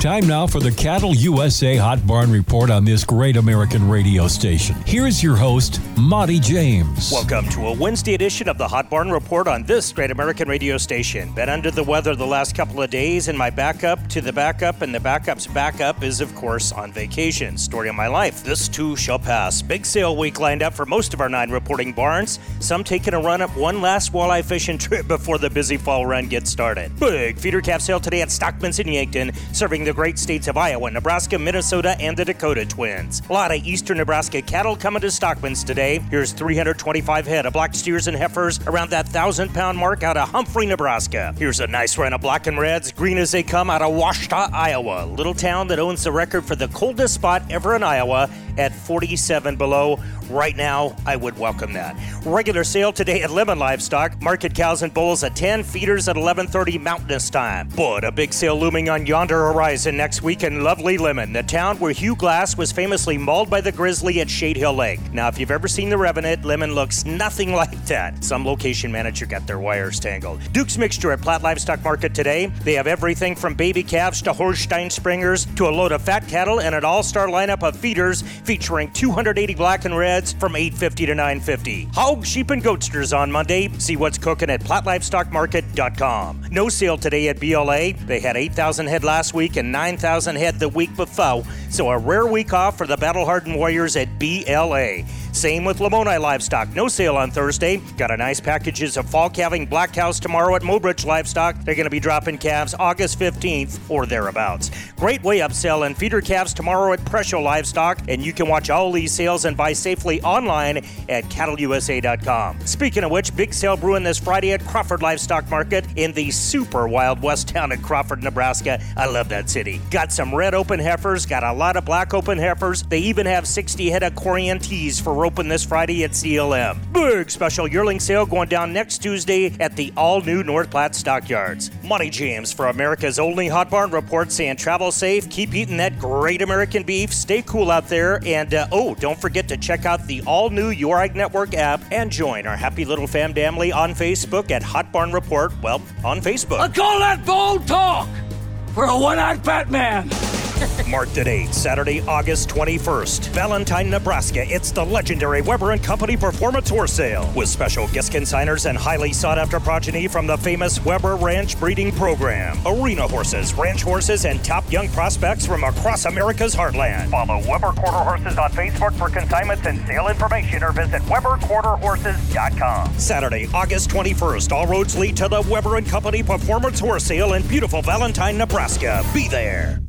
Time now for the Cattle USA Hot Barn Report on this great American radio station. Here's your host, Monty James. Welcome to a Wednesday edition of the Hot Barn Report on this great American radio station. Been under the weather the last couple of days, and my backup to the backup and the backup's backup is, of course, on vacation. Story of my life. This too shall pass. Big sale week lined up for most of our nine reporting barns, some taking a run up one last walleye fishing trip before the busy fall run gets started. Big feeder calf sale today at Stockman's in Yankton, serving the great states of Iowa, Nebraska, Minnesota, and the Dakota Twins. A lot of eastern Nebraska cattle coming to Stockman's today. Here's 325 head of black steers and heifers around that thousand pound mark out of Humphrey, Nebraska. Here's a nice run of black and reds, green as they come out of Washta, Iowa. Little town that owns the record for the coldest spot ever in Iowa at 47 below. Right now, I would welcome that. Regular sale today at Lemmon Livestock. Market cows and bulls at 10, feeders at 11:30 Mountainous time. But a big sale looming on yonder horizon next week in lovely Lemmon, the town where Hugh Glass was famously mauled by the grizzly at Shade Hill Lake. Now, if you've ever seen the Revenant, Lemmon looks nothing like that. Some location manager got their wires tangled. Duke's Mixture at Platte Livestock Market today. They have everything from baby calves to Holstein Springers to a load of fat cattle and an all-star lineup of feeders featuring 280 black and reds from 850 to 950. Hog, sheep, and goatsters on Monday. See what's cooking at PlattLivestockMarket.com. No sale today at BLA. They had 8,000 head last week and 9,000 head the week before, so a rare week off for the battle-hardened warriors at BLA. Same with Lamoni Livestock. No sale on Thursday. Got a nice packages of fall calving black cows tomorrow at Mobridge Livestock. They're going to be dropping calves August 15th or thereabouts. Great weigh up sale and feeder calves tomorrow at Presho Livestock. And you can watch all these sales and buy safely online at cattleusa.com. Speaking of which, big sale brewing this Friday at Crawford Livestock Market in the super wild west town of Crawford, Nebraska. I love that city. Got some red open heifers, got a lot of black open heifers. They even have 60 head of Corrientes for open this Friday at CLM. Big special yearling sale going down next Tuesday at the all new North Platte Stockyards. Monty James for America's only Hot Barn Report saying travel safe, keep eating that great American beef, stay cool out there, and uh, oh, don't forget to check out the all new Your Ag Network app and join our happy little fam family on Facebook at Hot Barn Report. Well, on Facebook. I call that bold talk for a one eyed Batman. Mark the date, Saturday, August 21st. Valentine, Nebraska. It's the legendary Weber and Company Performance Horse Sale with special guest consigners and highly sought after progeny from the famous Weber Ranch Breeding Program. Arena horses, ranch horses, and top young prospects from across America's heartland. Follow Weber Quarter Horses on Facebook for consignments and sale information or visit WeberQuarterHorses.com. Saturday, August 21st. All roads lead to the Weber and Company Performance Horse Sale in beautiful Valentine, Nebraska. Be there.